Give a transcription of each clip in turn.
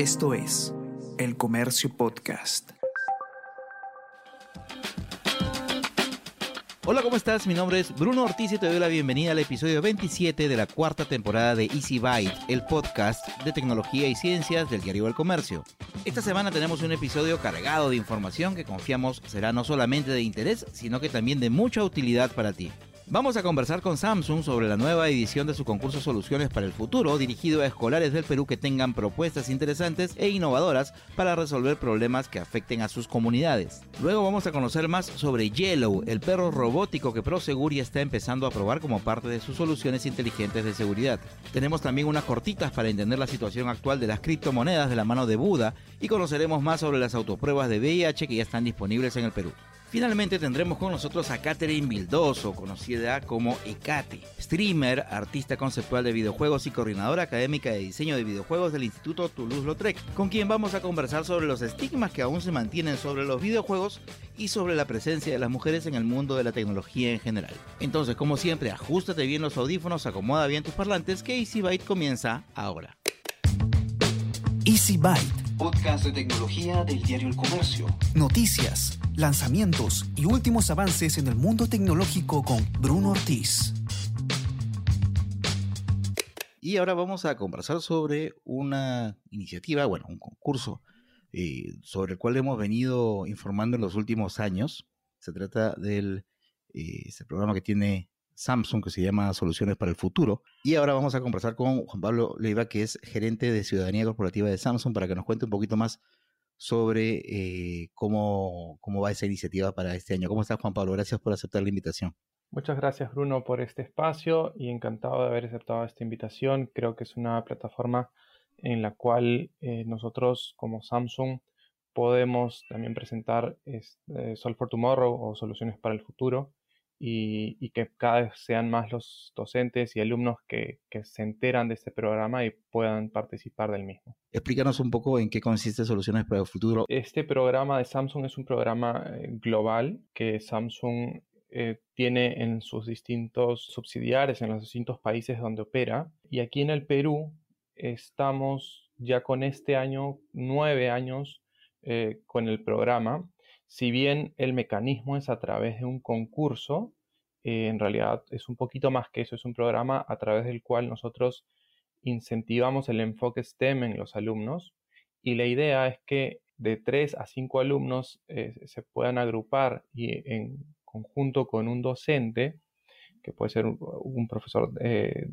Esto es El Comercio Podcast. Hola, ¿cómo estás? Mi nombre es Bruno Ortiz y te doy la bienvenida al episodio 27 de la cuarta temporada de Easy Byte, el podcast de tecnología y ciencias del diario El Comercio. Esta semana tenemos un episodio cargado de información que confiamos será no solamente de interés, sino que también de mucha utilidad para ti. Vamos a conversar con Samsung sobre la nueva edición de su concurso Soluciones para el Futuro, dirigido a escolares del Perú que tengan propuestas interesantes e innovadoras para resolver problemas que afecten a sus comunidades. Luego vamos a conocer más sobre Yellow, el perro robótico que Prosegur ya está empezando a probar como parte de sus soluciones inteligentes de seguridad. Tenemos también unas cortitas para entender la situación actual de las criptomonedas de la mano de Buda y conoceremos más sobre las autopruebas de VIH que ya están disponibles en el Perú. Finalmente tendremos con nosotros a Catherine Bildoso, conocida como Ecate, streamer, artista conceptual de videojuegos y coordinadora académica de diseño de videojuegos del Instituto Toulouse-Lautrec, con quien vamos a conversar sobre los estigmas que aún se mantienen sobre los videojuegos y sobre la presencia de las mujeres en el mundo de la tecnología en general. Entonces, como siempre, ajustate bien los audífonos, acomoda bien tus parlantes, que Easy Byte comienza ahora. Easy Byte. Podcast de tecnología del diario El Comercio. Noticias, lanzamientos y últimos avances en el mundo tecnológico con Bruno Ortiz. Y ahora vamos a conversar sobre una iniciativa, bueno, un concurso eh, sobre el cual hemos venido informando en los últimos años. Se trata del eh, ese programa que tiene Samsung que se llama Soluciones para el Futuro. Y ahora vamos a conversar con Juan Pablo Leiva, que es gerente de Ciudadanía Corporativa de Samsung, para que nos cuente un poquito más sobre eh, cómo, cómo va esa iniciativa para este año. ¿Cómo estás, Juan Pablo? Gracias por aceptar la invitación. Muchas gracias, Bruno, por este espacio y encantado de haber aceptado esta invitación. Creo que es una plataforma en la cual eh, nosotros como Samsung podemos también presentar este, Sol for Tomorrow o soluciones para el futuro y, que cada vez sean más los docentes y alumnos que, se enteran de este programa y puedan participar del mismo. Explícanos un poco en qué consiste Soluciones para el Futuro. Este programa de Samsung es un programa eh, global que Samsung eh, tiene en sus distintos subsidiarios, en los distintos países donde opera. Y aquí en el Perú estamos ya con este año, nueve años eh, con el programa si bien el mecanismo es a través de un concurso, eh, en realidad es un poquito más que eso, es un programa a través del cual nosotros incentivamos el enfoque STEM en los alumnos y la idea es que de 3 a 5 alumnos eh, se puedan agrupar y en conjunto con un docente, que puede ser un, profesor de,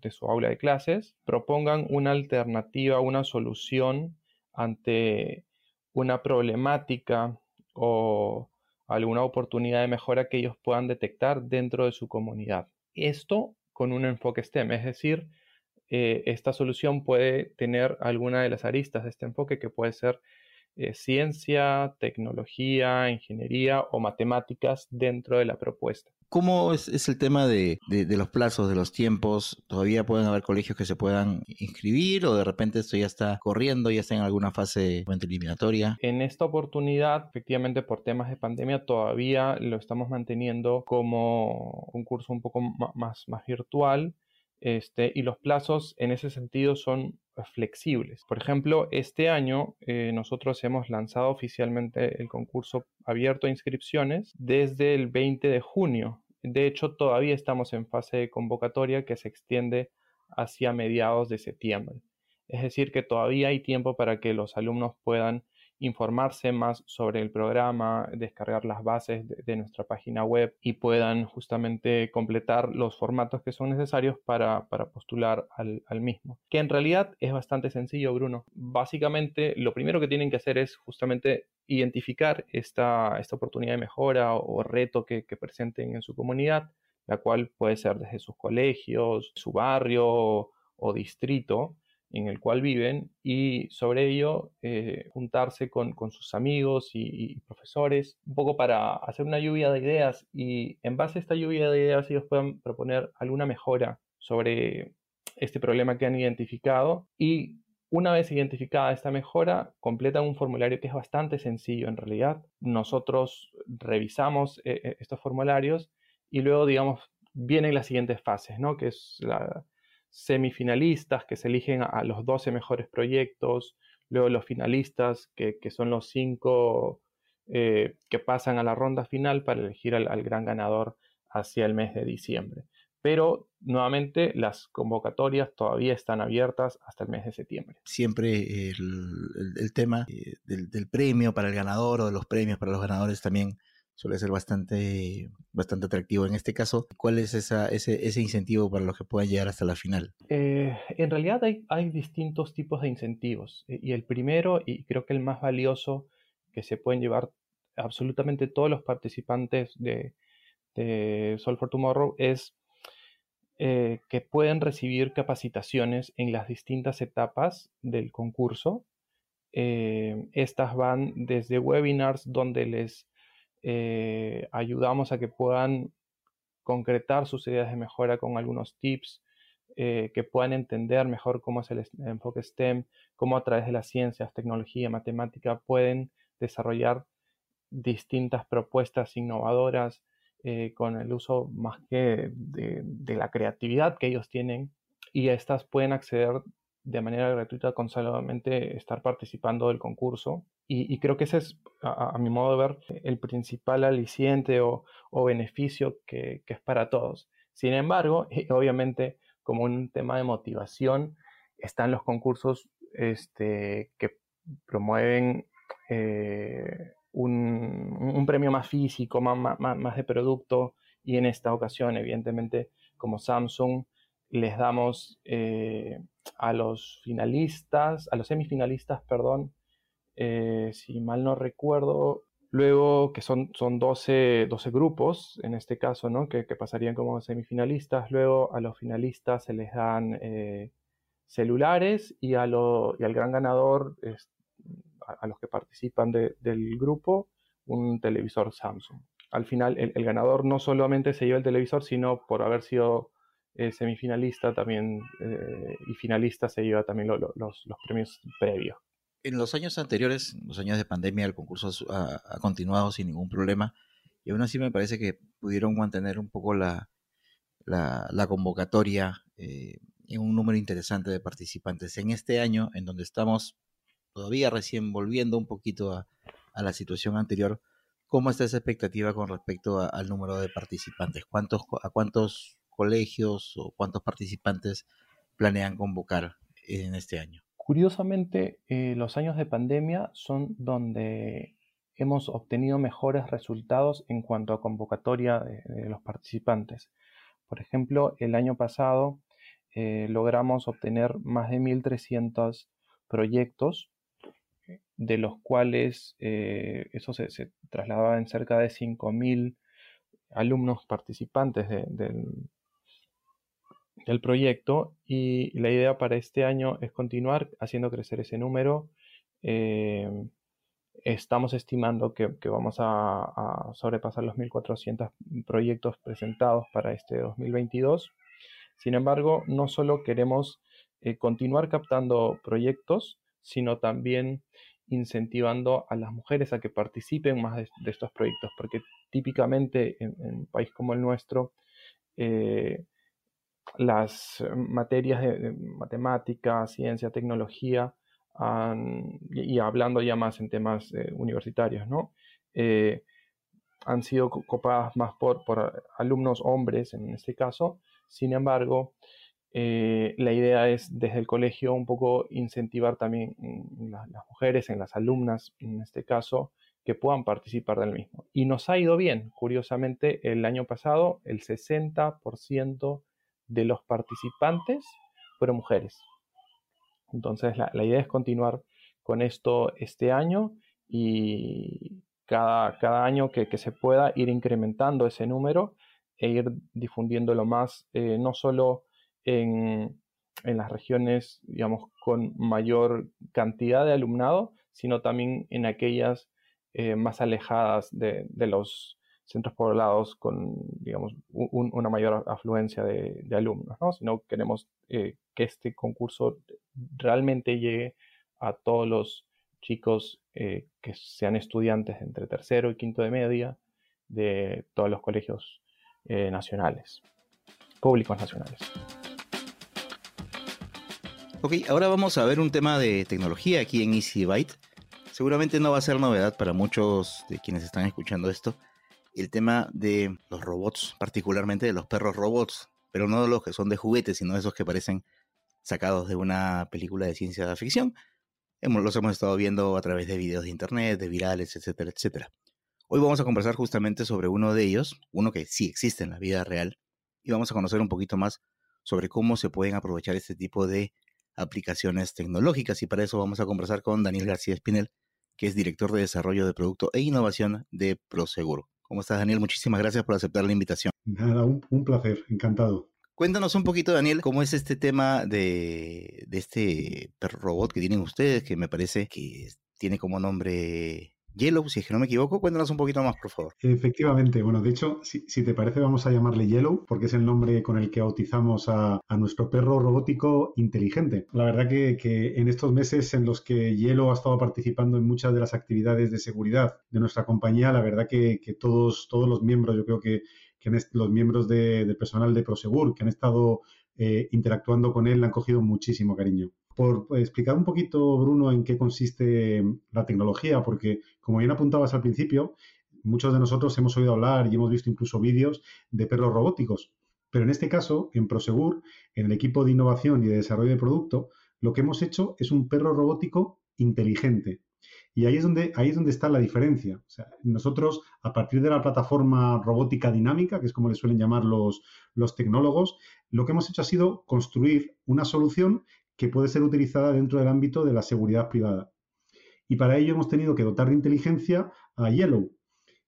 de, su aula de clases, propongan una alternativa, una solución ante una problemática o alguna oportunidad de mejora que ellos puedan detectar dentro de su comunidad. Esto con un enfoque STEM, es decir, eh, esta solución puede tener alguna de las aristas de este enfoque que puede ser eh, ciencia, tecnología, ingeniería o matemáticas dentro de la propuesta. ¿Cómo es, el tema de, los plazos, de los tiempos? ¿Todavía pueden haber colegios que se puedan inscribir o de repente esto ya está corriendo, ya está en alguna fase eliminatoria? En esta oportunidad, efectivamente por temas de pandemia, todavía lo estamos manteniendo como un curso un poco más virtual. Este, y los plazos en ese sentido son flexibles. Por ejemplo, este año eh, nosotros hemos lanzado oficialmente el concurso abierto a inscripciones desde el 20 de junio. De hecho, todavía estamos en fase de convocatoria que se extiende hacia mediados de septiembre. Es decir, que todavía hay tiempo para que los alumnos puedan informarse más sobre el programa, descargar las bases de, nuestra página web y puedan justamente completar los formatos que son necesarios para, postular al, mismo. Que en realidad es bastante sencillo, Bruno. Básicamente, lo primero que tienen que hacer es justamente identificar esta, esta oportunidad de mejora o, reto que, que presenten en su comunidad, la cual puede ser desde sus colegios, su barrio o distrito en el cual viven y sobre ello eh, juntarse con, sus amigos y, profesores, un poco para hacer una lluvia de ideas y en base a esta lluvia de ideas ellos puedan proponer alguna mejora sobre este problema que han identificado y una vez identificada esta mejora, completan un formulario que es bastante sencillo en realidad. Nosotros revisamos eh, eh, estos formularios y luego, digamos, vienen las siguientes fases, ¿no? Que es la, semifinalistas que se eligen a, los 12 mejores proyectos, luego los finalistas, que, son los cinco eh, que pasan a la ronda final para elegir al, gran ganador hacia el mes de diciembre. Pero nuevamente las convocatorias todavía están abiertas hasta el mes de septiembre. Siempre el, tema eh, del, premio para el ganador o de los premios para los ganadores también suele ser bastante, bastante atractivo. En este caso, ¿cuál es esa, ese, ese, incentivo para los que puedan llegar hasta la final? Eh, en realidad hay, hay, distintos tipos de incentivos eh, y el primero, y creo que el más valioso que se pueden llevar absolutamente todos los participantes de, de Sol for Tomorrow es eh, que pueden recibir capacitaciones en las distintas etapas del concurso. estas van desde webinars donde les eh, ayudamos a que puedan concretar sus ideas de mejora con algunos tips, eh, que puedan entender mejor cómo es el enfoque STEM, cómo a través de las ciencias, tecnología, matemática pueden desarrollar distintas propuestas innovadoras eh, con el uso más que de, de, la creatividad que ellos tienen y estas pueden acceder de manera gratuita con solamente estar participando del concurso. Y, creo que ese es, a, mi modo de ver, el principal aliciente o, beneficio que, es para todos. Sin embargo, obviamente, como un tema de motivación, están los concursos este, que promueven eh, un, premio más físico, más, más de producto, y en esta ocasión, evidentemente, como Samsung, les damos eh, a los finalistas, a los semifinalistas, perdón, eh, si mal no recuerdo, luego que son, son 12, 12 grupos, en este caso, ¿no? que, pasarían como semifinalistas, luego a los finalistas se les dan eh, celulares y, a lo, y al gran ganador, a, los que participan del grupo, un televisor Samsung. Al final, el ganador no solamente se lleva el televisor, sino por haber sido eh, semifinalista también eh, y finalista se lleva también los, premios previos. En los años anteriores, los años de pandemia, el concurso ha, continuado sin ningún problema y aún así me parece que pudieron mantener un poco la, la, convocatoria eh, en un número interesante de participantes. En este año, en donde estamos todavía recién volviendo un poquito a, la situación anterior, ¿cómo está esa expectativa con respecto al número de participantes? ¿Cuántos, ¿A cuántos colegios o cuántos participantes planean convocar en este año? Curiosamente, eh, los años de pandemia son donde hemos obtenido mejores resultados en cuanto a convocatoria de, los participantes. Por ejemplo, el año pasado eh, logramos obtener más de 1.300 proyectos, de los cuales eh, eso se, trasladaba en cerca de 5.000 alumnos participantes del, el proyecto y la idea para este año es continuar haciendo crecer ese número. Eh, estamos estimando que, vamos a, sobrepasar los 1.400 proyectos presentados para este 2022. Sin embargo, no solo queremos eh, continuar captando proyectos, sino también incentivando a las mujeres a que participen más de, estos proyectos, porque típicamente en, un país como el nuestro, eh, las eh, materias de, matemática, ciencia, tecnología, y, hablando ya más en temas eh, universitarios, ¿no? Eh, han sido copadas más por, alumnos hombres en este caso. Sin embargo, la idea es desde el colegio un poco incentivar también las mujeres, en las alumnas en este caso, que puedan participar del mismo. Y nos ha ido bien. Curiosamente, el año pasado el 60% de los participantes fueron mujeres. Entonces la, idea es continuar con esto este año y cada, cada año que, se pueda ir incrementando ese número e ir difundiéndolo más, eh, no solo en, las regiones, digamos, con mayor cantidad de alumnado, sino también en aquellas eh, más alejadas de, de, los, centros poblados con, digamos, una mayor afluencia de, alumnos, ¿no? Sino queremos eh, que este concurso realmente llegue a todos los chicos eh, que sean estudiantes entre tercero y quinto de media de todos los colegios eh, nacionales, públicos nacionales. Ok, ahora vamos a ver un tema de tecnología aquí en Easy Byte. Seguramente no va a ser novedad para muchos de quienes están escuchando esto. El tema de los robots, particularmente de los perros robots, pero no los que son de juguetes, sino esos que parecen sacados de una película de ciencia ficción. Los hemos estado viendo a través de videos de internet, de virales, etcétera, etcétera. Hoy vamos a conversar justamente sobre uno de ellos, uno que sí existe en la vida real, y vamos a conocer un poquito más sobre cómo se pueden aprovechar este tipo de aplicaciones tecnológicas. Y para eso vamos a conversar con Daniel García Espinel, que es director de desarrollo de producto e innovación de Proseguro. ¿Cómo estás, Daniel? Muchísimas gracias por aceptar la invitación. Nada, un, placer, encantado. Cuéntanos un poquito, Daniel, cómo es este tema de, de este robot que tienen ustedes, que me parece que tiene como nombre Yellow, si es que no me equivoco. Cuéntanos un poquito más, por favor. Efectivamente, bueno, de hecho, si, te parece, vamos a llamarle Yellow, porque es el nombre con el que bautizamos a, nuestro perro robótico inteligente. La verdad que, en estos meses en los que Yellow ha estado participando en muchas de las actividades de seguridad de nuestra compañía, la verdad que, todos, todos los miembros, yo creo que, los miembros del personal de Prosegur que han estado eh, interactuando con él le han cogido muchísimo cariño por explicar un poquito, Bruno, en qué consiste la tecnología, porque como bien apuntabas al principio, muchos de nosotros hemos oído hablar y hemos visto incluso vídeos de perros robóticos. Pero en este caso, en Prosegur, en el equipo de innovación y de desarrollo de producto, lo que hemos hecho es un perro robótico inteligente. Y ahí es donde, ahí es donde está la diferencia. nosotros, a partir de la plataforma robótica dinámica, que es como le suelen llamar los, los tecnólogos, lo que hemos hecho ha sido construir una solución que puede ser utilizada dentro del ámbito de la seguridad privada. Y para ello hemos tenido que dotar de inteligencia a Yellow.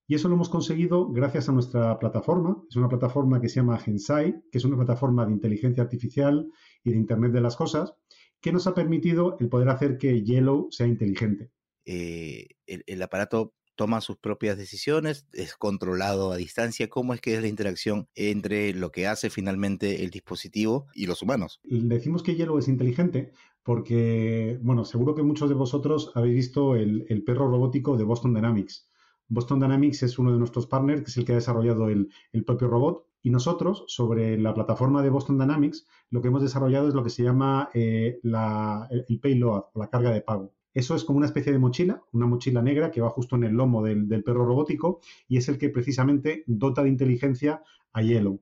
Y eso lo hemos conseguido gracias a nuestra plataforma. Es una plataforma que se llama Gensai, que es una plataforma de inteligencia artificial y de Internet de las Cosas, que nos ha permitido el poder hacer que Yellow sea inteligente. Eh, el, aparato toma sus propias decisiones, es controlado a distancia. ¿Cómo es que es la interacción entre lo que hace finalmente el dispositivo y los humanos? Decimos que Yellow es inteligente porque, bueno, seguro que muchos de vosotros habéis visto el, perro robótico de Boston Dynamics. Boston Dynamics es uno de nuestros partners, que es el que ha desarrollado el, propio robot. Y nosotros, sobre la plataforma de Boston Dynamics, lo que hemos desarrollado es lo que se llama eh, el payload, la carga de pago. Eso es como una especie de mochila, una mochila negra que va justo en el lomo del, perro robótico y es el que precisamente dota de inteligencia a Yellow.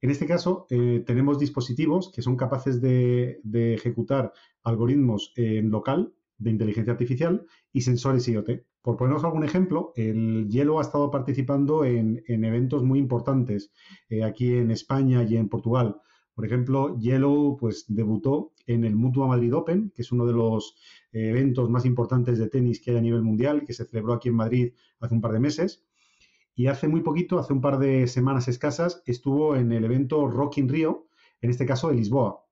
En este caso, eh, tenemos dispositivos que son capaces de, ejecutar algoritmos en local de inteligencia artificial y sensores IoT. Por ponernos algún ejemplo, el Yellow ha estado participando en, eventos muy importantes eh, aquí en España y en Portugal. Por ejemplo, Yellow pues, debutó en el Mutua Madrid Open, que es uno de los eh, eventos más importantes de tenis que hay a nivel mundial, que se celebró aquí en Madrid hace un par de meses. Y hace muy poquito, hace un par de semanas escasas, estuvo en el evento Rock in Rio, en este caso de Lisboa.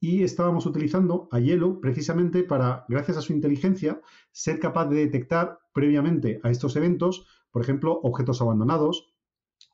Y estábamos utilizando a Yellow precisamente para, gracias a su inteligencia, ser capaz de detectar previamente a estos eventos, por ejemplo, objetos abandonados,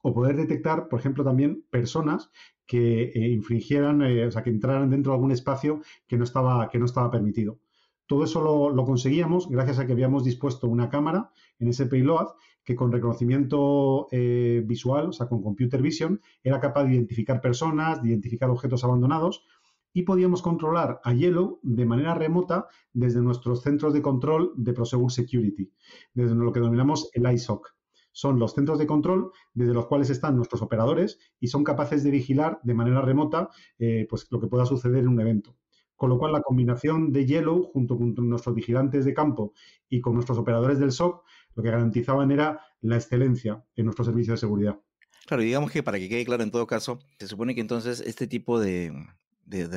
o poder detectar, por ejemplo, también personas que eh, infringieran, eh, o sea, que entraran dentro de algún espacio que no estaba, que no estaba permitido. Todo eso lo, conseguíamos gracias a que habíamos dispuesto una cámara en ese payload que con reconocimiento eh, visual, o sea, con computer vision, era capaz de identificar personas, de identificar objetos abandonados y podíamos controlar a Yellow de manera remota desde nuestros centros de control de Prosegur Security, desde lo que denominamos el ISOC son los centros de control desde los cuales están nuestros operadores y son capaces de vigilar de manera remota eh, pues, lo que pueda suceder en un evento. Con lo cual, la combinación de Yellow junto con nuestros vigilantes de campo y con nuestros operadores del SOC, lo que garantizaban era la excelencia en nuestro servicio de seguridad. Claro, digamos que para que quede claro en todo caso, se supone que entonces este tipo de,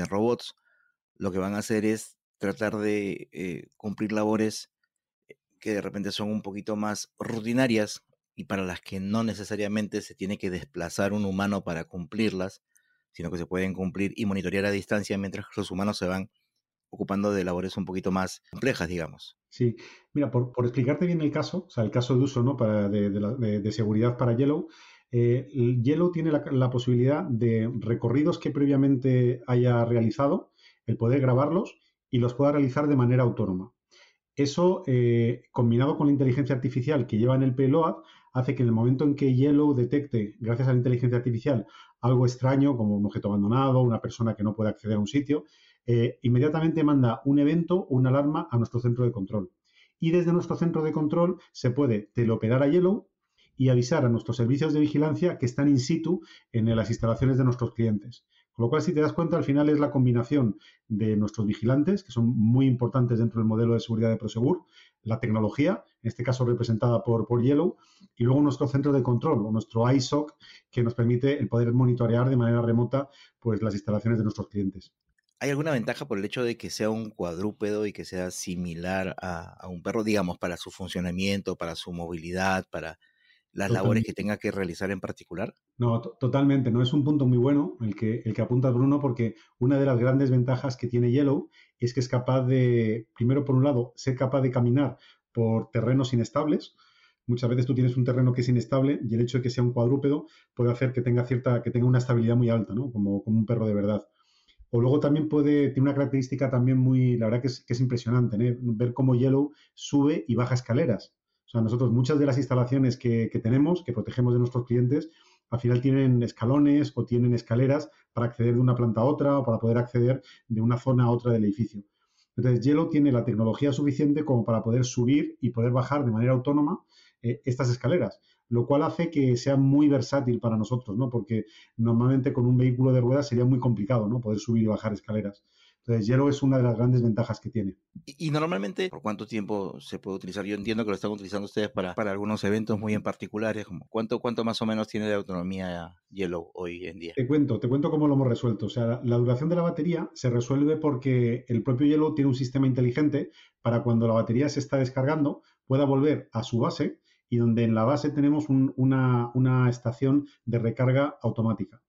robots lo que van a hacer es tratar de eh, cumplir labores que de repente son un poquito más rutinarias y para las que no necesariamente se tiene que desplazar un humano para cumplirlas, sino que se pueden cumplir y monitorear a distancia mientras los humanos se van ocupando de labores un poquito más complejas, digamos. Sí, mira, por, explicarte bien el caso, o sea, el caso de uso ¿no? para, de, seguridad para Yellow, eh, Yellow tiene la, posibilidad de recorridos que previamente haya realizado, el poder grabarlos y los pueda realizar de manera autónoma. Eso, eh, combinado con la inteligencia artificial que lleva en el payload, hace que en el momento en que Yellow detecte, gracias a la inteligencia artificial, algo extraño, como un objeto abandonado, una persona que no puede acceder a un sitio, eh, inmediatamente manda un evento o una alarma a nuestro centro de control. Y desde nuestro centro de control se puede teleoperar a Yellow y avisar a nuestros servicios de vigilancia que están in situ en las instalaciones de nuestros clientes. Con lo cual, si te das cuenta, al final es la combinación de nuestros vigilantes, que son muy importantes dentro del modelo de seguridad de Prosegur, la tecnología, en este caso representada por, por Yellow, y luego nuestro centro de control o nuestro ISOC, que nos permite el poder monitorear de manera remota pues, las instalaciones de nuestros clientes. ¿Hay alguna ventaja por el hecho de que sea un cuadrúpedo y que sea similar a, un perro, digamos, para su funcionamiento, para su movilidad, para las labores que tenga que realizar en particular? No, totalmente. No es un punto muy bueno el que, el que apunta Bruno, porque una de las grandes ventajas que tiene Yellow es que es capaz de, primero por un lado, ser capaz de caminar por terrenos inestables. Muchas veces tú tienes un terreno que es inestable y el hecho de que sea un cuadrúpedo puede hacer que tenga cierta, que tenga una estabilidad muy alta, ¿no? Como, como un perro de verdad. O luego también puede, tiene una característica también muy, la verdad que es, impresionante, ¿eh? ver cómo Yellow sube y baja escaleras. O sea, nosotros muchas de las instalaciones que, tenemos, que protegemos de nuestros clientes, al final tienen escalones o tienen escaleras para acceder de una planta a otra o para poder acceder de una zona a otra del edificio. Entonces, Yellow tiene la tecnología suficiente como para poder subir y poder bajar de manera autónoma eh, estas escaleras lo cual hace que sea muy versátil para nosotros, ¿no? Porque normalmente con un vehículo de ruedas sería muy complicado, ¿no? Poder subir y bajar escaleras. Entonces, Yellow es una de las grandes ventajas que tiene. Y, normalmente, ¿por cuánto tiempo se puede utilizar? Yo entiendo que lo están utilizando ustedes para, para algunos eventos muy en particulares. Como, ¿cuánto, ¿Cuánto más o menos tiene de autonomía Yellow hoy en día? Te cuento, te cuento cómo lo hemos resuelto. O sea, la duración de la batería se resuelve porque el propio Yellow tiene un sistema inteligente para cuando la batería se está descargando, pueda volver a su base y donde en la base tenemos una, estación de recarga automática.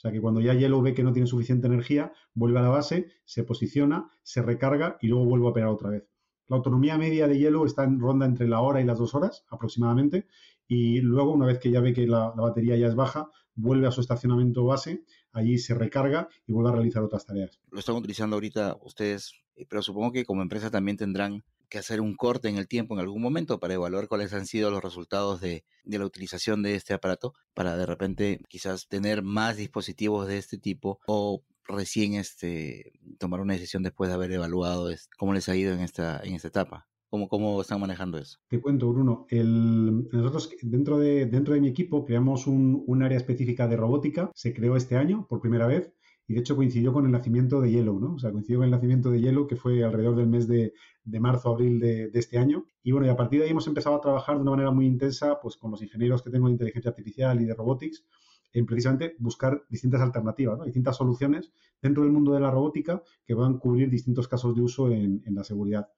O sea que cuando ya Yellow ve que no tiene suficiente energía, vuelve a la base, se posiciona, se recarga y luego vuelve a operar otra vez. La autonomía media de Yellow está en ronda entre la hora y las dos horas aproximadamente. Y luego, una vez que ya ve que la, batería ya es baja, vuelve a su estacionamiento base, allí se recarga y vuelve a realizar otras tareas. Lo están utilizando ahorita ustedes, eh, pero supongo que como empresa también tendrán que hacer un corte en el tiempo en algún momento para evaluar cuáles han sido los resultados de, la utilización de este aparato para de repente quizás tener más dispositivos de este tipo o recién este tomar una decisión después de haber evaluado cómo les ha ido en esta en esta etapa. ¿Cómo, ¿Cómo están manejando eso? Te cuento, Bruno. Nosotros dentro de, dentro de mi equipo creamos un, un área específica de robótica. Se creó este año por primera vez y de hecho coincidió con el nacimiento de Yellow, ¿no? O sea, coincidió con el nacimiento de Yellow, que fue alrededor del mes de, de marzo, abril de, este año. Y bueno, y a partir de ahí hemos empezado a trabajar de una manera muy intensa, pues con los ingenieros que tengo de inteligencia artificial y de robotics, en precisamente buscar distintas alternativas, distintas soluciones dentro del mundo de la robótica que van a cubrir distintos casos de uso en, en la seguridad.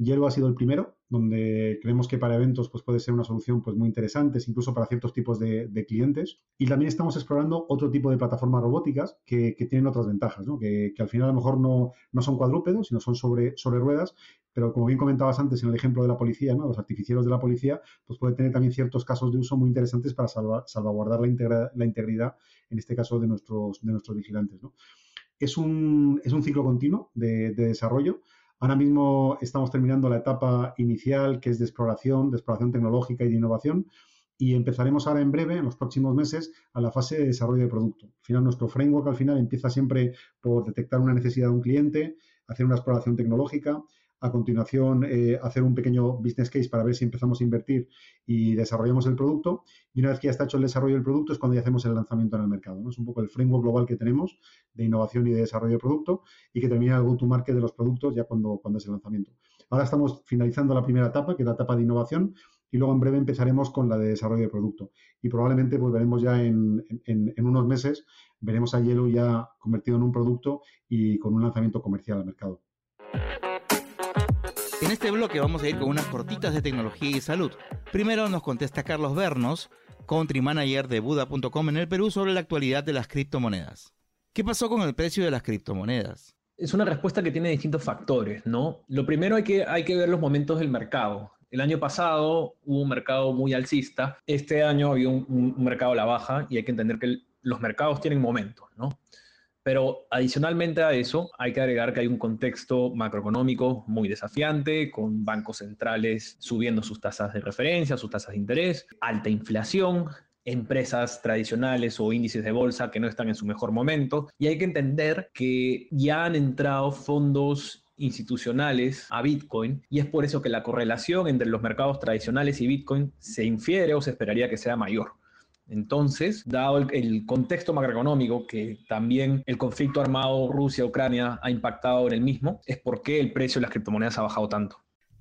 Yellow ha sido el primero, donde creemos que para eventos pues, puede ser una solución pues, muy interesante, incluso para ciertos tipos de, clientes. Y también estamos explorando otro tipo de plataformas robóticas que, tienen otras ventajas, que, al final a lo mejor no, no son cuadrúpedos, sino son sobre, sobre ruedas, pero como bien comentabas antes en el ejemplo de la policía, ¿no? los artificieros de la policía, pues puede tener también ciertos casos de uso muy interesantes para salvaguardar la, la, integridad, en este caso, de nuestros, de nuestros vigilantes. Es, un, es un ciclo continuo de, de desarrollo Ahora mismo estamos terminando la etapa inicial, que es de exploración, de exploración tecnológica y de innovación, y empezaremos ahora en breve, en los próximos meses, a la fase de desarrollo de producto. Al final, nuestro framework al final empieza siempre por detectar una necesidad de un cliente, hacer una exploración tecnológica, a continuación eh, hacer un pequeño business case para ver si empezamos a invertir y desarrollamos el producto. Y una vez que ya está hecho el desarrollo del producto es cuando ya hacemos el lanzamiento en el mercado. ¿no? Es un poco el framework global que tenemos de innovación y de desarrollo de producto y que termina el go-to-market de los productos ya cuando, cuando es el lanzamiento. Ahora estamos finalizando la primera etapa, que es la etapa de innovación, y luego en breve empezaremos con la de desarrollo de producto. Y probablemente pues veremos ya en, en, en unos meses, veremos a Yellow ya convertido en un producto y con un lanzamiento comercial al mercado. En este bloque vamos a ir con unas cortitas de tecnología y salud. Primero nos contesta Carlos Bernos, country manager de Buda.com en el Perú sobre la actualidad de las criptomonedas. ¿Qué pasó con el precio de las criptomonedas? Es una respuesta que tiene distintos factores, ¿no? Lo primero hay que, hay que ver los momentos del mercado. El año pasado hubo un mercado muy alcista, este año había un, un mercado a la baja y hay que entender que los mercados tienen momentos, ¿no? Pero adicionalmente a eso, hay que agregar que hay un contexto macroeconómico muy desafiante, con bancos centrales subiendo sus tasas de referencia, sus tasas de interés, alta inflación, empresas tradicionales o índices de bolsa que no están en su mejor momento. Y hay que entender que ya han entrado fondos institucionales a Bitcoin y es por eso que la correlación entre los mercados tradicionales y Bitcoin se infiere o se esperaría que sea mayor. Entonces, dado el, contexto macroeconómico que también el conflicto armado Rusia-Ucrania ha impactado en el mismo, es por qué el precio de las criptomonedas ha bajado tanto.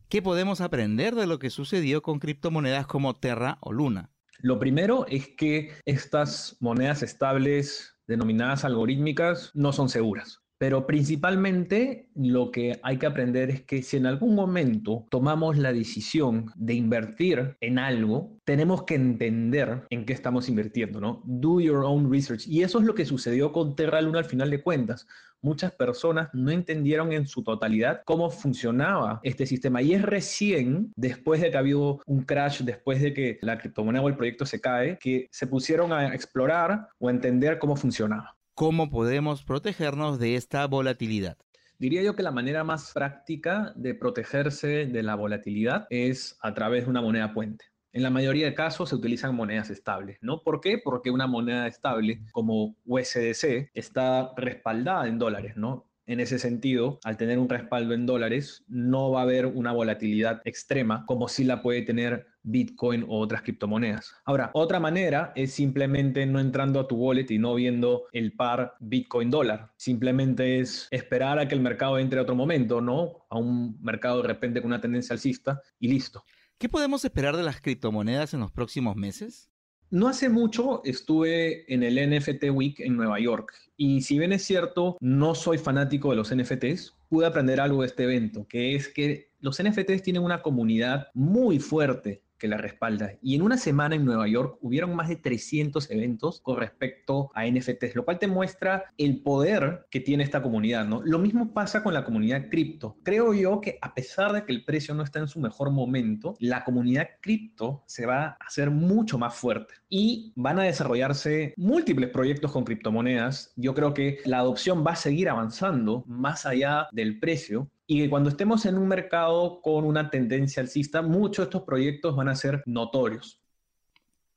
¿Qué podemos aprender de lo que sucedió con criptomonedas como Terra o Luna? Lo primero es que estas monedas estables denominadas algorítmicas no son seguras. Pero principalmente lo que hay que aprender es que si en algún momento tomamos la decisión de invertir en algo, tenemos que entender en qué estamos invirtiendo, ¿no? Do your own research. Y eso es lo que sucedió con Terra Luna al final de cuentas. Muchas personas no entendieron en su totalidad cómo funcionaba este sistema. Y es recién, después de que ha habido un crash, después de que la criptomoneda o el proyecto se cae, que se pusieron a explorar o a entender cómo funcionaba. ¿Cómo podemos protegernos de esta volatilidad? Diría yo que la manera más práctica de protegerse de la volatilidad es a través de una moneda puente. En la mayoría de casos se utilizan monedas estables, ¿no? ¿Por qué? Porque una moneda estable como USDC está respaldada en dólares, ¿no? En ese sentido, al tener un respaldo en dólares, no va a haber una volatilidad extrema como si la puede tener Bitcoin o otras criptomonedas. Ahora, otra manera es simplemente no entrando a tu wallet y no viendo el par Bitcoin dólar. Simplemente es esperar a que el mercado entre a otro momento, ¿no? A un mercado de repente con una tendencia alcista y listo. ¿Qué podemos esperar de las criptomonedas en los próximos meses? No hace mucho estuve en el NFT Week en Nueva York y si bien es cierto, no soy fanático de los NFTs, pude aprender algo de este evento, que es que los NFTs tienen una comunidad muy fuerte que la respalda. Y en una semana en Nueva York hubieron más de 300 eventos con respecto a NFTs, lo cual te muestra el poder que tiene esta comunidad, ¿no? Lo mismo pasa con la comunidad cripto. Creo yo que a pesar de que el precio no está en su mejor momento, la comunidad cripto se va a hacer mucho más fuerte y van a desarrollarse múltiples proyectos con criptomonedas. Yo creo que la adopción va a seguir avanzando más allá del precio y que cuando estemos en un mercado con una tendencia alcista, muchos de estos proyectos van a ser notorios.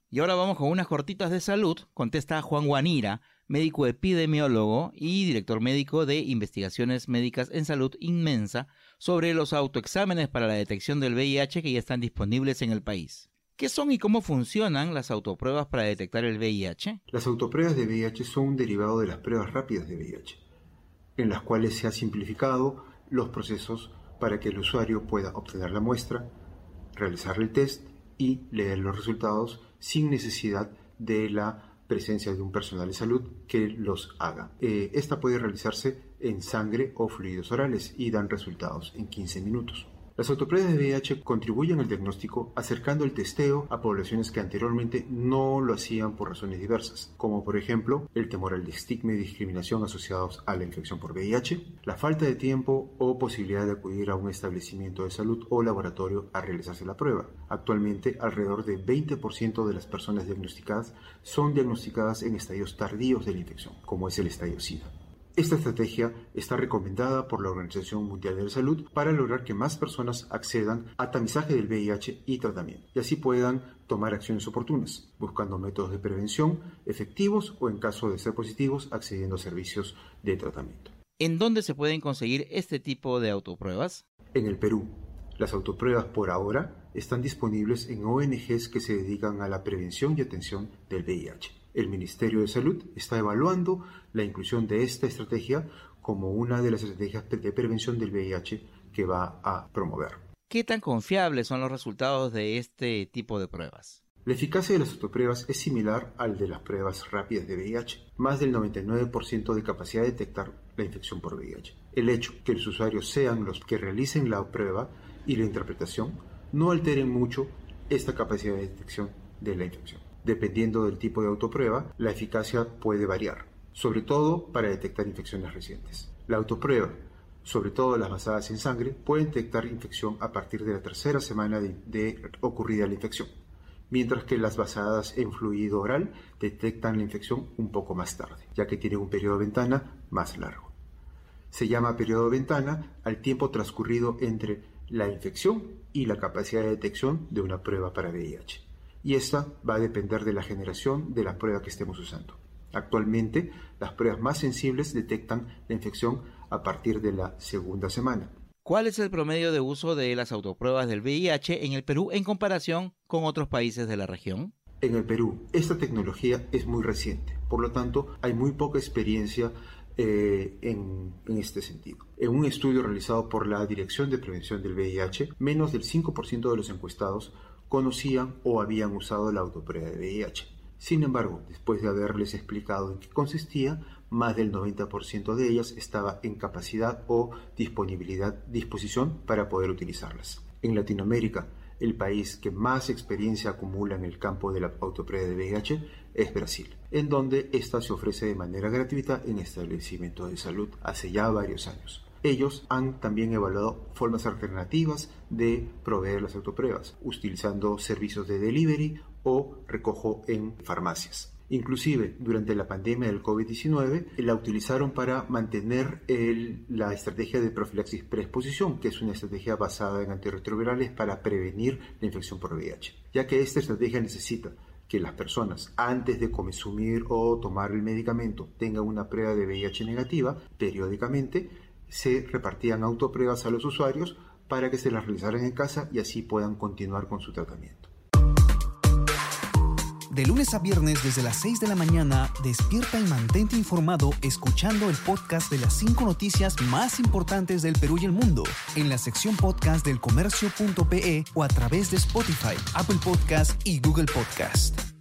Y ahora vamos con unas cortitas de salud, contesta Juan Guanira, médico epidemiólogo y director médico de investigaciones médicas en salud inmensa, sobre los autoexámenes para la detección del VIH que ya están disponibles en el país. ¿Qué son y cómo funcionan las autopruebas para detectar el VIH? Las autopruebas de VIH son un derivado de las pruebas rápidas de VIH, en las cuales se ha simplificado los procesos para que el usuario pueda obtener la muestra, realizar el test y leer los resultados sin necesidad de la presencia de un personal de salud que los haga. Eh, esta puede realizarse en sangre o fluidos orales y dan resultados en 15 minutos. Las autopruebas de VIH contribuyen al diagnóstico acercando el testeo a poblaciones que anteriormente no lo hacían por razones diversas, como por ejemplo el temor al estigma y discriminación asociados a la infección por VIH, la falta de tiempo o posibilidad de acudir a un establecimiento de salud o laboratorio a realizarse la prueba. Actualmente, alrededor de 20% de las personas diagnosticadas son diagnosticadas en estadios tardíos de la infección, como es el estadio SIDA. Esta estrategia está recomendada por la Organización Mundial de la Salud para lograr que más personas accedan a tamizaje del VIH y tratamiento, y así puedan tomar acciones oportunas, buscando métodos de prevención efectivos o en caso de ser positivos, accediendo a servicios de tratamiento. ¿En dónde se pueden conseguir este tipo de autopruebas? En el Perú. Las autopruebas por ahora están disponibles en ONGs que se dedican a la prevención y atención del VIH. El Ministerio de Salud está evaluando la inclusión de esta estrategia como una de las estrategias de prevención del VIH que va a promover. ¿Qué tan confiables son los resultados de este tipo de pruebas? La eficacia de las autopruebas es similar al de las pruebas rápidas de VIH, más del 99% de capacidad de detectar la infección por VIH. El hecho que los usuarios sean los que realicen la prueba y la interpretación no alteren mucho esta capacidad de detección de la infección. Dependiendo del tipo de autoprueba, la eficacia puede variar, sobre todo para detectar infecciones recientes. La autoprueba, sobre todo las basadas en sangre, pueden detectar infección a partir de la tercera semana de, ocurrida la infección, mientras que las basadas en fluido oral detectan la infección un poco más tarde, ya que tienen un periodo de ventana más largo. Se llama periodo de ventana al tiempo transcurrido entre la infección y la capacidad de detección de una prueba para VIH. Y esta va a depender de la generación de la prueba que estemos usando. Actualmente, las pruebas más sensibles detectan la infección a partir de la segunda semana. ¿Cuál es el promedio de uso de las autopruebas del VIH en el Perú en comparación con otros países de la región? En el Perú, esta tecnología es muy reciente, por lo tanto, hay muy poca experiencia eh, en, en, este sentido. En un estudio realizado por la Dirección de Prevención del VIH, menos del 5% de los encuestados conocían o habían usado la autoprueba de VIH. Sin embargo, después de haberles explicado en qué consistía, más del 90% de ellas estaba en capacidad o disponibilidad, disposición para poder utilizarlas. En Latinoamérica, el país que más experiencia acumula en el campo de la autoprueba de VIH es Brasil, en donde esta se ofrece de manera gratuita en establecimientos de salud hace ya varios años. Ellos han también evaluado formas alternativas de proveer las autopruebas, utilizando servicios de delivery o recojo en farmacias. Inclusive durante la pandemia del COVID-19 la utilizaron para mantener la estrategia de profilaxis preexposición, que es una estrategia basada en antirretrovirales para prevenir la infección por VIH, ya que esta estrategia necesita que las personas antes de consumir o tomar el medicamento tengan una prueba de VIH negativa periódicamente, se repartían autopruebas a los usuarios para que se las realizaran en casa y así puedan continuar con su tratamiento. De lunes a viernes desde las 6 de la mañana, despierta y mantente informado escuchando el podcast de las 5 noticias más importantes del Perú y el mundo en la sección podcast del comercio.pe o a través de Spotify, Apple Podcast y Google Podcast.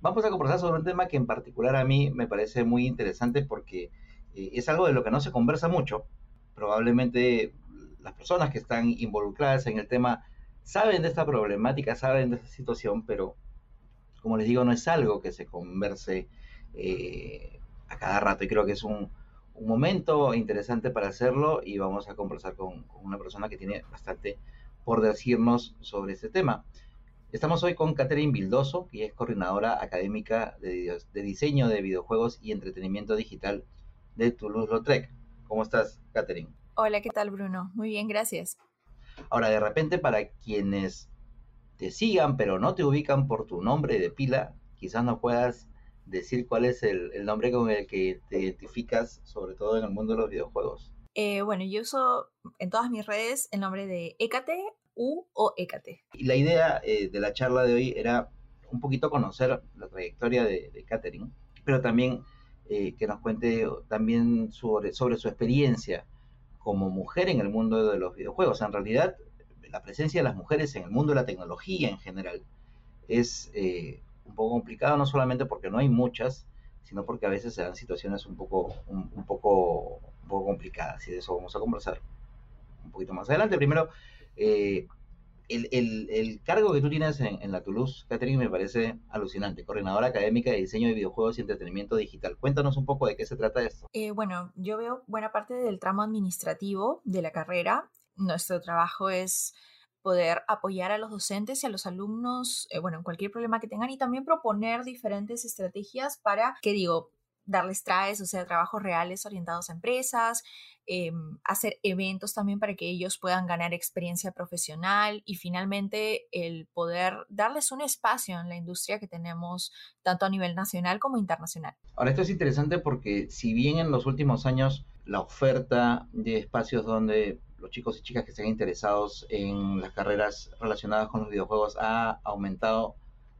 Vamos a conversar sobre un tema que en particular a mí me parece muy interesante porque eh, es algo de lo que no se conversa mucho. Probablemente las personas que están involucradas en el tema saben de esta problemática, saben de esta situación, pero como les digo, no es algo que se converse eh, a cada rato y creo que es un, momento interesante para hacerlo y vamos a conversar con, una persona que tiene bastante por decirnos sobre este tema. Estamos hoy con Catherine Bildoso, que es coordinadora académica de, de diseño de videojuegos y entretenimiento digital de Toulouse-Lautrec. ¿Cómo estás, Catherine? Hola, ¿qué tal, Bruno? Muy bien, gracias. Ahora, de repente, para quienes te sigan, pero no te ubican por tu nombre de pila, quizás no puedas decir cuál es el, nombre con el que te identificas, sobre todo en el mundo de los videojuegos. Eh, bueno, yo uso en todas mis redes el nombre de Ecate U o Ecate. Y la idea eh, de la charla de hoy era un poquito conocer la trayectoria de, de Catherine, pero también eh, que nos cuente también sobre, sobre su experiencia como mujer en el mundo de los videojuegos. En realidad, la presencia de las mujeres en el mundo de la tecnología en general es eh, un poco complicado, no solamente porque no hay muchas, sino porque a veces se dan situaciones un poco, un, poco, un poco complicadas. Y de eso vamos a conversar un poquito más adelante. Primero, eh, el, cargo que tú tienes en, la Toulouse, Catherine, me parece alucinante. Coordinadora académica de diseño de videojuegos y entretenimiento digital. Cuéntanos un poco de qué se trata esto. Eh, bueno, yo veo buena parte del tramo administrativo de la carrera. Nuestro trabajo es poder apoyar a los docentes y a los alumnos, eh, bueno, en cualquier problema que tengan y también proponer diferentes estrategias para, que digo, darles traes, o sea, trabajos reales orientados a empresas, em, hacer eventos también para que ellos puedan ganar experiencia profesional y finalmente el poder darles un espacio en la industria que tenemos tanto a nivel nacional como internacional. Ahora, esto es interesante porque si bien en los últimos años la oferta de espacios donde los chicos y chicas que estén interesados en las carreras relacionadas con los videojuegos ha aumentado,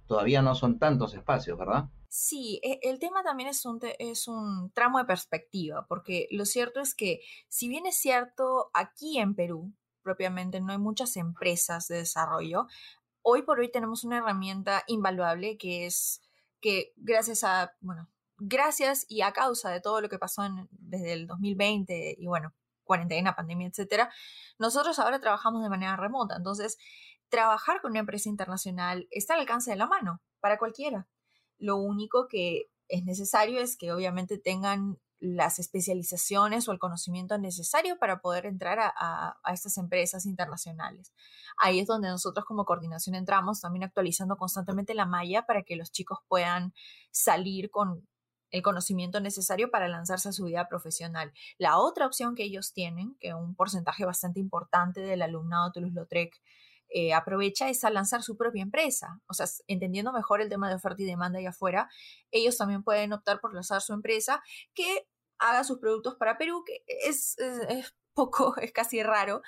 todavía no son tantos espacios, ¿verdad? Sí, e, el tema también es un, es un tramo de perspectiva, porque lo cierto es que si bien es cierto, aquí en Perú propiamente no hay muchas empresas de desarrollo, hoy por hoy tenemos una herramienta invaluable que es que gracias a, bueno, gracias y a causa de todo lo que pasó desde el 2020 y bueno, cuarentena, pandemia, etcétera, nosotros ahora trabajamos de manera remota. Entonces, trabajar con una empresa internacional está al alcance de la mano para cualquiera. Lo único que es necesario es que obviamente tengan las especializaciones o el conocimiento necesario para poder entrar a, estas empresas internacionales. Ahí es donde nosotros como coordinación entramos, también actualizando constantemente la malla para que los chicos puedan salir con el conocimiento necesario para lanzarse a su vida profesional. La otra opción que ellos tienen, que un porcentaje bastante importante del alumnado Toulouse-Lautrec eh, aprovecha es a lanzar su propia empresa. O sea, entendiendo mejor el tema de oferta y demanda allá afuera, ellos también pueden optar por lanzar su empresa que haga sus productos para Perú, que es, poco, es casi raro,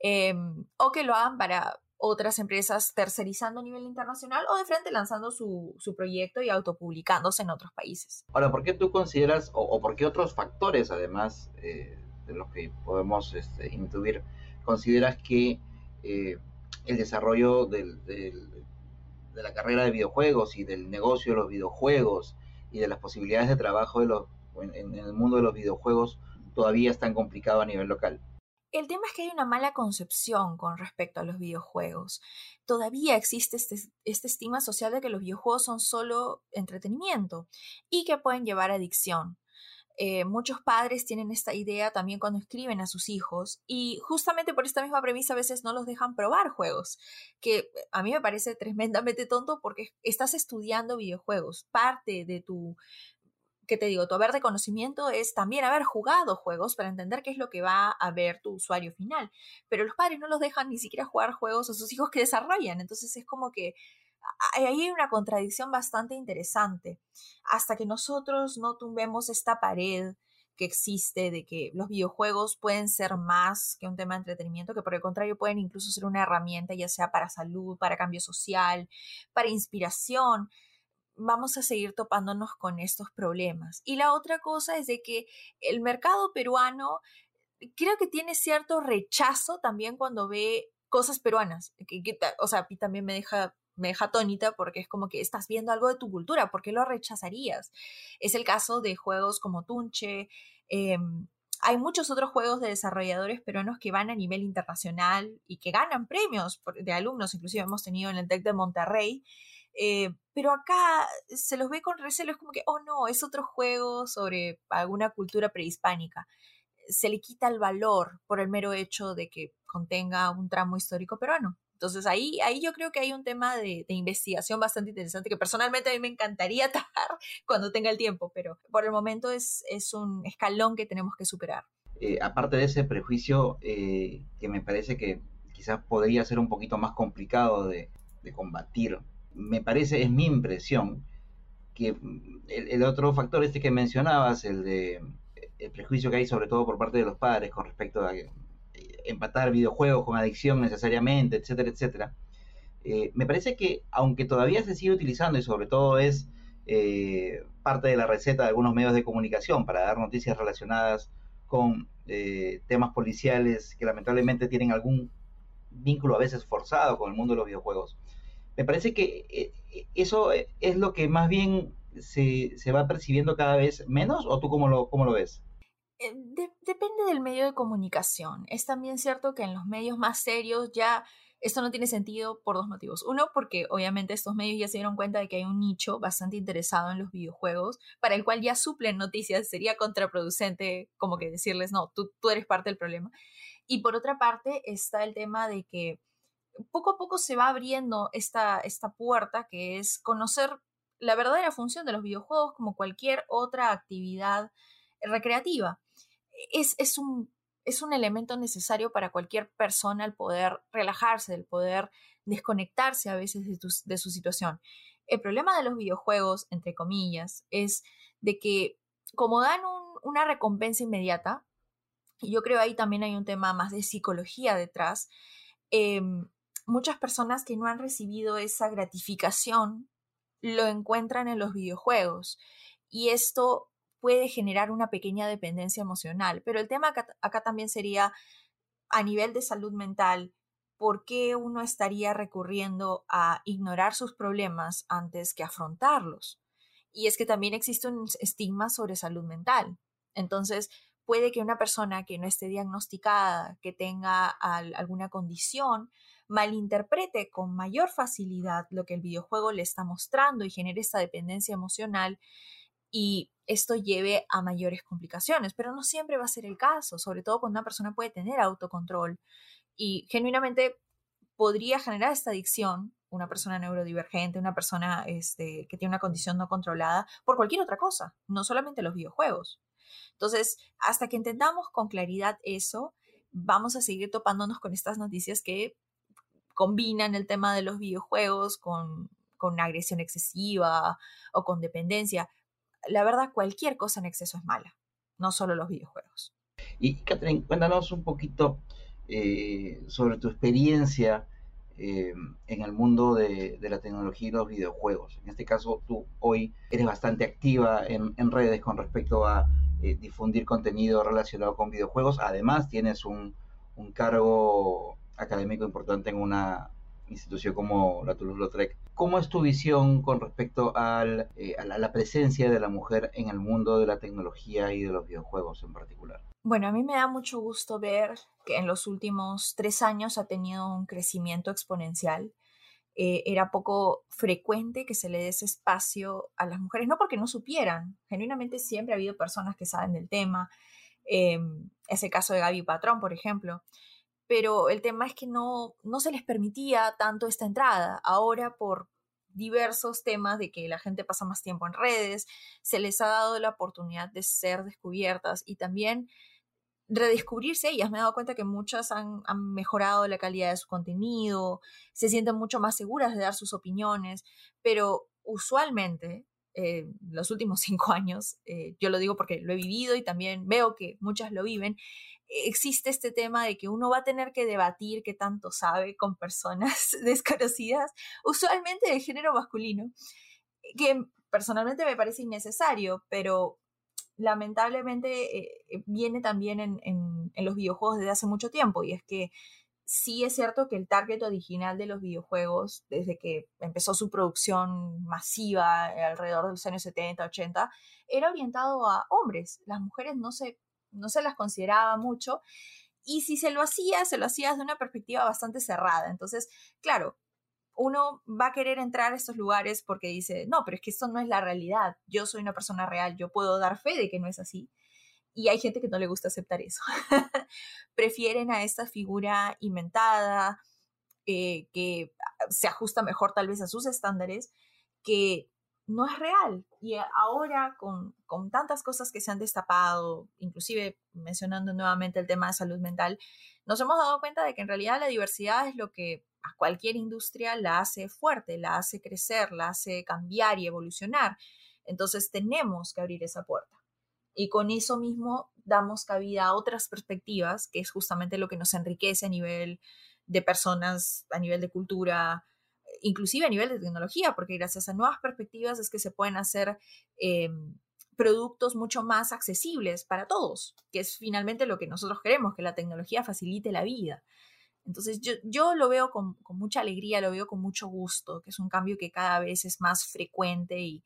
em, o que lo hagan para otras empresas tercerizando a nivel internacional o de frente lanzando su, proyecto y autopublicándose en otros países. Ahora, ¿por qué tú consideras o, por qué otros factores, además eh, de los que podemos este, intuir, consideras que eh, el desarrollo de la carrera de videojuegos y del negocio de los videojuegos y de las posibilidades de trabajo en, el mundo de los videojuegos todavía es tan complicado a nivel local. El tema es que hay una mala concepción con respecto a los videojuegos. Todavía existe este, este, estigma social de que los videojuegos son solo entretenimiento y que pueden llevar a adicción. Eh, muchos padres tienen esta idea también cuando escriben a sus hijos y justamente por esta misma premisa a veces no los dejan probar juegos, que a mí me parece tremendamente tonto porque estás estudiando videojuegos. Parte de tu, que te digo, tu haber de conocimiento es también haber jugado juegos para entender qué es lo que va a ver tu usuario final. Pero los padres no los dejan ni siquiera jugar juegos a sus hijos que desarrollan. Entonces es como que ahí hay una contradicción bastante interesante. Hasta que nosotros no tumbemos esta pared que existe de que los videojuegos pueden ser más que un tema de entretenimiento, que por el contrario pueden incluso ser una herramienta ya sea para salud, para cambio social, para inspiración, vamos a seguir topándonos con estos problemas. Y la otra cosa es de que el mercado peruano creo que tiene cierto rechazo también cuando ve cosas peruanas, que, o sea, a mí también me deja me deja atónita porque es como que estás viendo algo de tu cultura, ¿por qué lo rechazarías? Es el caso de juegos como Tunche. Em, hay muchos otros juegos de desarrolladores peruanos que van a nivel internacional y que ganan premios de alumnos, inclusive hemos tenido en el TEC de Monterrey, eh, pero acá se los ve con recelo, es como que, oh no, es otro juego sobre alguna cultura prehispánica. Se le quita el valor por el mero hecho de que contenga un tramo histórico peruano. Entonces ahí, ahí yo creo que hay un tema de, investigación bastante interesante que personalmente a mí me encantaría atajar cuando tenga el tiempo, pero por el momento es, es un escalón que tenemos que superar. Eh, aparte de ese prejuicio eh, que me parece que quizás podría ser un poquito más complicado de, combatir, me parece, es mi impresión, que el, el, otro factor este que mencionabas, el de el prejuicio que hay sobre todo por parte de los padres con respecto a empatar videojuegos con adicción necesariamente, etcétera, etcétera. Eh, me parece que aunque todavía se sigue utilizando y sobre todo es eh, parte de la receta de algunos medios de comunicación para dar noticias relacionadas con eh, temas policiales que lamentablemente tienen algún vínculo a veces forzado con el mundo de los videojuegos. Me parece que eso es lo que más bien se, se, va percibiendo cada vez menos o tú cómo lo, cómo lo ves? Eh, depende del medio de comunicación. Es también cierto que en los medios más serios ya esto no tiene sentido por dos motivos. Uno, porque obviamente estos medios ya se dieron cuenta de que hay un nicho bastante interesado en los videojuegos, para el cual ya suplen noticias. Sería contraproducente como que decirles, no, tú, tú eres parte del problema. Y por otra parte está el tema de que poco a poco se va abriendo esta, esta puerta que es conocer la verdadera función de los videojuegos como cualquier otra actividad recreativa es, un, es un elemento necesario para cualquier persona el poder relajarse, el poder desconectarse a veces de, su situación. El problema de los videojuegos, entre comillas, es de que como dan una recompensa inmediata, y yo creo ahí también hay un tema más de psicología detrás, em, muchas personas que no han recibido esa gratificación lo encuentran en los videojuegos. Y esto puede generar una pequeña dependencia emocional. Pero el tema acá, también sería a nivel de salud mental, ¿por qué uno estaría recurriendo a ignorar sus problemas antes que afrontarlos? Y es que también existe un estigma sobre salud mental. Entonces, puede que una persona que no esté diagnosticada, que tenga alguna condición, malinterprete con mayor facilidad lo que el videojuego le está mostrando y genere esta dependencia emocional y esto lleve a mayores complicaciones, pero no siempre va a ser el caso, sobre todo cuando una persona puede tener autocontrol y genuinamente podría generar esta adicción, una persona neurodivergente, una persona este, que tiene una condición no controlada, por cualquier otra cosa, no solamente los videojuegos. Entonces, hasta que entendamos con claridad eso, vamos a seguir topándonos con estas noticias que combinan el tema de los videojuegos con, con agresión excesiva o con dependencia. La verdad, cualquier cosa en exceso es mala, no solo los videojuegos. Y Catherine, cuéntanos un poquito eh, sobre tu experiencia eh, en el mundo de, la tecnología y los videojuegos. En este caso, tú hoy eres bastante activa en, redes con respecto a eh, difundir contenido relacionado con videojuegos. Además, tienes un, un cargo académico importante en una institución como la Toulouse-Lautrec. ¿Cómo es tu visión con respecto al, eh, a, la, presencia de la mujer en el mundo de la tecnología y de los videojuegos en particular? Bueno, a mí me da mucho gusto ver que en los últimos tres años ha tenido un crecimiento exponencial. Eh, era poco frecuente que se le dé ese espacio a las mujeres, no porque no supieran, genuinamente siempre ha habido personas que saben del tema. Eh, ese caso de Gaby Patrón, por ejemplo, pero el tema es que no, no se les permitía tanto esta entrada. Ahora por diversos temas de que la gente pasa más tiempo en redes, se les ha dado la oportunidad de ser descubiertas y también redescubrirse ellas. Me he dado cuenta que muchas han, mejorado la calidad de su contenido, se sienten mucho más seguras de dar sus opiniones, pero usualmente, eh, los últimos cinco años, eh, yo lo digo porque lo he vivido y también veo que muchas lo viven, existe este tema de que uno va a tener que debatir qué tanto sabe con personas desconocidas, usualmente de género masculino, que personalmente me parece innecesario, pero lamentablemente eh, eh, viene también en, en, los videojuegos desde hace mucho tiempo, y es que sí es cierto que el target original de los videojuegos, desde que empezó su producción masiva alrededor de los años 70, 80, era orientado a hombres. Las mujeres no se no se las consideraba mucho. Y si se lo hacía, se lo hacía desde una perspectiva bastante cerrada. Entonces, claro, uno va a querer entrar a estos lugares porque dice, no, pero es que esto no es la realidad. Yo soy una persona real, yo puedo dar fe de que no es así. Y hay gente que no le gusta aceptar eso. Prefieren a esta figura inventada, eh, que se ajusta mejor tal vez a sus estándares, que no es real. Y ahora con, tantas cosas que se han destapado, inclusive mencionando nuevamente el tema de salud mental, nos hemos dado cuenta de que en realidad la diversidad es lo que a cualquier industria la hace fuerte, la hace crecer, la hace cambiar y evolucionar. Entonces tenemos que abrir esa puerta. Y con eso mismo damos cabida a otras perspectivas, que es justamente lo que nos enriquece a nivel de personas, a nivel de cultura, inclusive a nivel de tecnología, porque gracias a nuevas perspectivas es que se pueden hacer em, productos mucho más accesibles para todos, que es finalmente lo que nosotros queremos, que la tecnología facilite la vida. Entonces yo, yo lo veo con, con, mucha alegría, lo veo con mucho gusto, que es un cambio que cada vez es más frecuente y,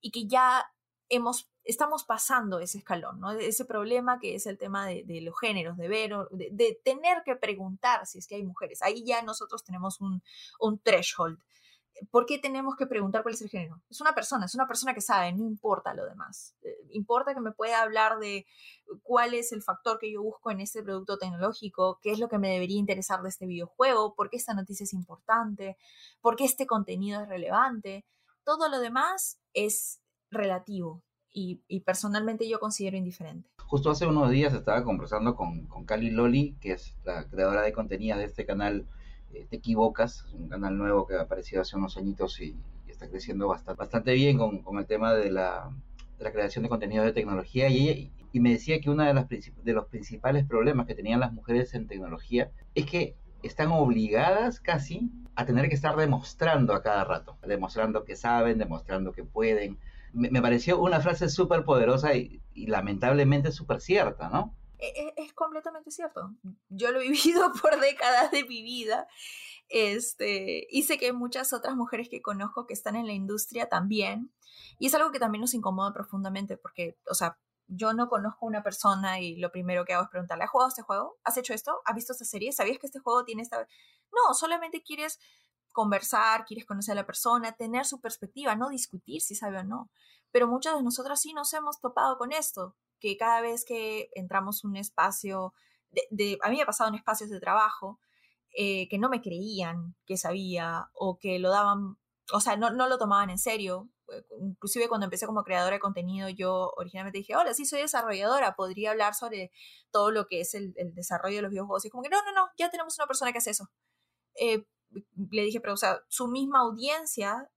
y que ya hemos estamos pasando ese escalón, ¿no? Ese problema que es el tema de, los géneros, de ver, de, tener que preguntar si es que hay mujeres. Ahí ya nosotros tenemos un, threshold. ¿Por qué tenemos que preguntar cuál es el género? Es una persona, es una persona que sabe, no importa lo demás. Eh, importa que me pueda hablar de cuál es el factor que yo busco en este producto tecnológico, qué es lo que me debería interesar de este videojuego, por qué esta noticia es importante, por qué este contenido es relevante. Todo lo demás es relativo y, personalmente yo considero indiferente. Justo hace unos días estaba conversando con, con Cali Loli, que es la creadora de contenidos de este canal eh, Te Equivocas, un canal nuevo que ha aparecido hace unos añitos y, está creciendo bastante, bastante bien con, con el tema de la, de la, creación de contenidos de tecnología y, y me decía que uno de, las, de los principales problemas que tenían las mujeres en tecnología es que están obligadas casi a tener que estar demostrando a cada rato, demostrando que saben, demostrando que pueden, me, pareció una frase súper poderosa y, lamentablemente súper cierta, ¿no? E, e, es, completamente cierto. Yo lo he vivido por décadas de mi vida. Este, y sé que muchas otras mujeres que conozco que están en la industria también. Y es algo que también nos incomoda profundamente porque, o sea, yo no conozco a una persona y lo primero que hago es preguntarle, ¿has jugado este juego? ¿Has hecho esto? ¿Has visto esta serie? ¿Sabías que este juego tiene esta... No, solamente quieres conversar, quieres conocer a la persona, tener su perspectiva, no discutir si sabe o no. Pero muchas de nosotras sí nos hemos topado con esto, que cada vez que entramos un espacio, de, a mí me ha pasado en espacios de trabajo, eh, que no me creían que sabía o que lo daban, o sea, no, no lo tomaban en serio. Inclusive cuando empecé como creadora de contenido, yo originalmente dije, hola, sí, soy desarrolladora, podría hablar sobre todo lo que es el, el desarrollo de los videojuegos. Y como que, no, no, no, ya tenemos una persona que hace eso. Eh, le dije, pero o sea, su misma audiencia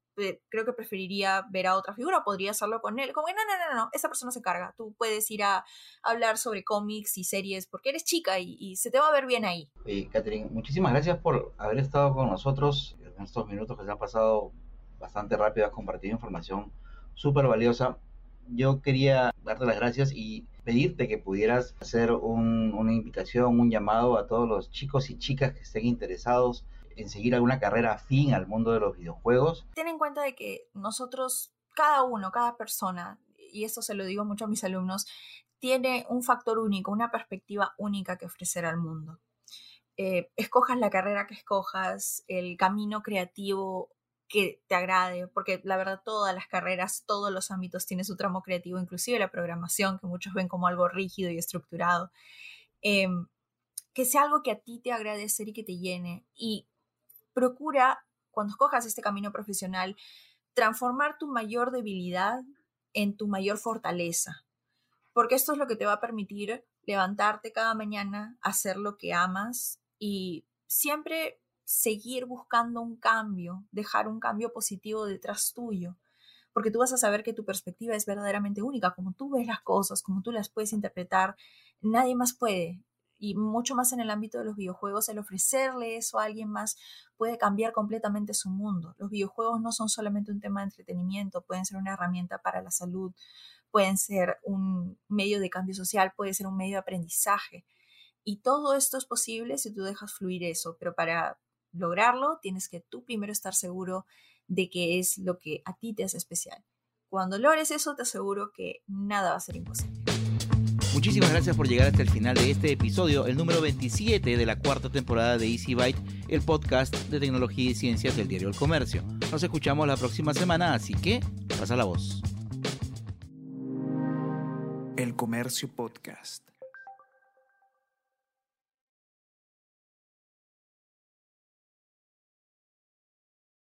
creo que preferiría ver a otra figura, podría hacerlo con él. Como que no, no, no, no, esa persona se carga. Tú puedes ir a hablar sobre cómics y series porque eres chica y, se te va a ver bien ahí. Y Catherine, muchísimas gracias por haber estado con nosotros en estos minutos que se han pasado bastante rápido. Has compartido información súper valiosa. Yo quería darte las gracias y pedirte que pudieras hacer una invitación, un llamado a todos los chicos y chicas que estén interesados en seguir alguna carrera afín al mundo de los videojuegos. Ten en cuenta de que nosotros, cada uno, cada persona, y esto se lo digo mucho a mis alumnos, tiene un factor único, una perspectiva única que ofrecer al mundo. Eh, escojas la carrera que escojas, el camino creativo que te agrade, porque la verdad todas las carreras, todos los ámbitos tienen su tramo creativo, inclusive la programación, que muchos ven como algo rígido y estructurado. Em, que sea algo que a ti te agrade hacer y que te llene. Y procura, cuando escojas este camino profesional, transformar tu mayor debilidad en tu mayor fortaleza, porque esto es lo que te va a permitir levantarte cada mañana, hacer lo que amas y siempre seguir buscando un cambio, dejar un cambio positivo detrás tuyo, porque tú vas a saber que tu perspectiva es verdaderamente única, como tú ves las cosas, como tú las puedes interpretar, nadie más puede y mucho más en el ámbito de los videojuegos, el ofrecerle eso a alguien más puede cambiar completamente su mundo. Los videojuegos no son solamente un tema de entretenimiento, pueden ser una herramienta para la salud, pueden ser un medio de cambio social, puede ser un medio de aprendizaje. Y todo esto es posible si tú dejas fluir eso, pero para lograrlo tienes que tú primero estar seguro de que es lo que a ti te hace especial. Cuando logres eso, te aseguro que nada va a ser imposible. Muchísimas gracias por llegar hasta el final de este episodio, el número 27 de la cuarta temporada de Easy Byte, el podcast de tecnología y ciencias del diario El Comercio. Nos escuchamos la próxima semana, así que pasa la voz. El Comercio Podcast.